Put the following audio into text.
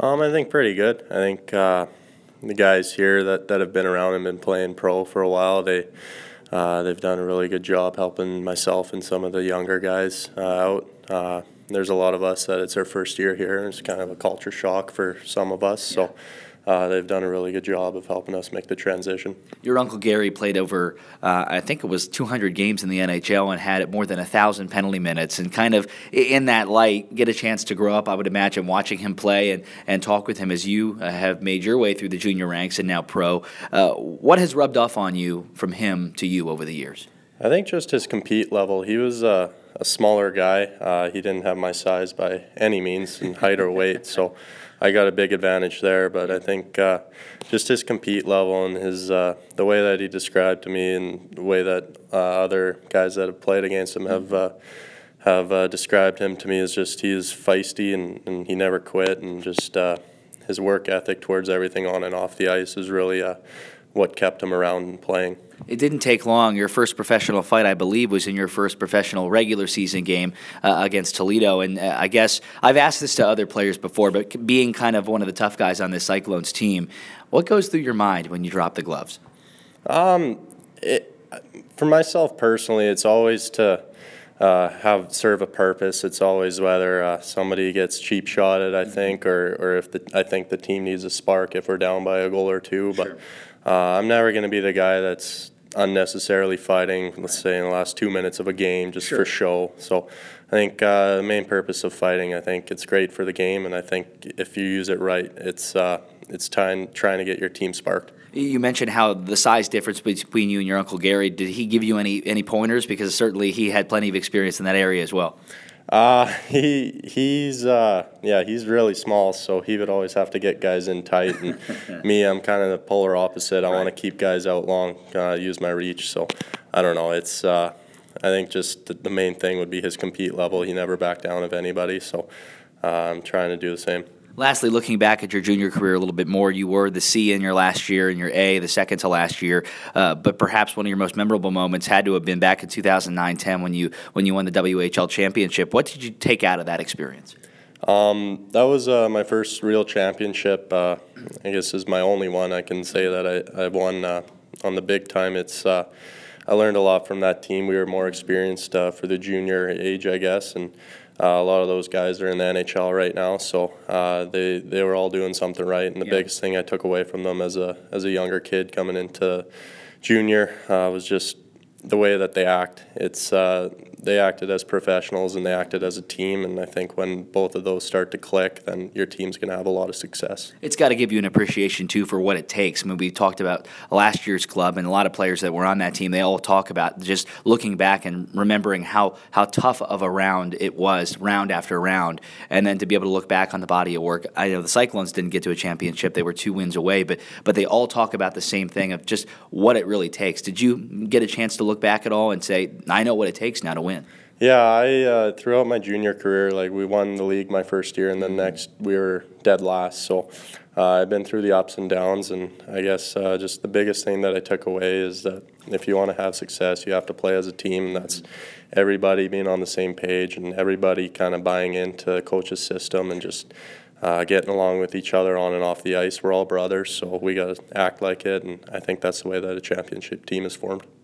Um, I think pretty good. I think uh, the guys here that, that have been around and been playing pro for a while, they uh, they've done a really good job helping myself and some of the younger guys uh, out. Uh, there's a lot of us that it's our first year here, and it's kind of a culture shock for some of us. So uh, they've done a really good job of helping us make the transition. Your uncle Gary played over, uh, I think it was 200 games in the NHL and had more than a thousand penalty minutes. And kind of in that light, get a chance to grow up. I would imagine watching him play and, and talk with him as you uh, have made your way through the junior ranks and now pro. Uh, what has rubbed off on you from him to you over the years? I think just his compete level. He was a smaller guy. Uh, he didn't have my size by any means in height or weight, so I got a big advantage there. But I think uh, just his compete level and his uh, the way that he described to me and the way that uh, other guys that have played against him have uh, have uh, described him to me is just he is feisty and, and he never quit and just his work ethic towards everything on and off the ice is really what kept him around and playing. It didn't take long. Your first professional fight, I believe, was in your first professional regular season game uh, against Toledo. And uh, I guess I've asked this to other players before, but being kind of one of the tough guys on this Cyclones team, what goes through your mind when you drop the gloves? Um, it, for myself personally, it's always to uh, have serve a purpose. It's always whether uh, somebody gets cheap shotted, I think, or, or if the, I think the team needs a spark if we're down by a goal or two. But uh, I'm never going to be the guy that's unnecessarily fighting, let's say in the last two minutes of a game just sure. for show. So I think uh, the main purpose of fighting, I think it's great for the game, and I think if you use it right, it's uh, it's time trying to get your team sparked. You mentioned how the size difference between you and your uncle Gary. Did he give you any any pointers? Because certainly he had plenty of experience in that area as well. Uh, he he's uh, yeah he's really small, so he would always have to get guys in tight. And me, I'm kind of the polar opposite. I right. want to keep guys out long, uh, use my reach. So I don't know. It's uh, I think just the, the, main thing would be his compete level. He never backed down of anybody. So uh, I'm trying to do the same. Lastly, looking back at your junior career a little bit more, you were the C in your last year and your A the second to last year. Uh, but perhaps one of your most memorable moments had to have been back in 2009-10 when you when you won the WHL championship. What did you take out of that experience? Um, that was uh, my first real championship. Uh, I guess is my only one. I can say that I, I won uh, on the big time. It's uh, I learned a lot from that team. We were more experienced uh, for the junior age, I guess, and uh, a lot of those guys are in the NHL right now, so uh, they they were all doing something right. And the yeah. biggest thing I took away from them as a as a younger kid coming into junior uh, was just the way that they act. It's uh, they acted as professionals and they acted as a team, and I think when both of those start to click, then your team's going to have a lot of success. It's got to give you an appreciation too for what it takes. I mean, we talked about last year's club, and a lot of players that were on that team. They all talk about just looking back and remembering how how tough of a round it was, round after round, and then to be able to look back on the body of work. I know the Cyclones didn't get to a championship; they were two wins away, but but they all talk about the same thing of just what it really takes. Did you get a chance to look back at all and say, I know what it takes now to win? Yeah, I uh, throughout my junior career, like we won the league my first year, and then next we were dead last. So uh, I've been through the ups and downs, and I guess uh, just the biggest thing that I took away is that if you want to have success, you have to play as a team. And that's everybody being on the same page and everybody kind of buying into coach's system and just. Uh, getting along with each other on and off the ice. We're all brothers, so we got to act like it, and I think that's the way that a championship team is formed.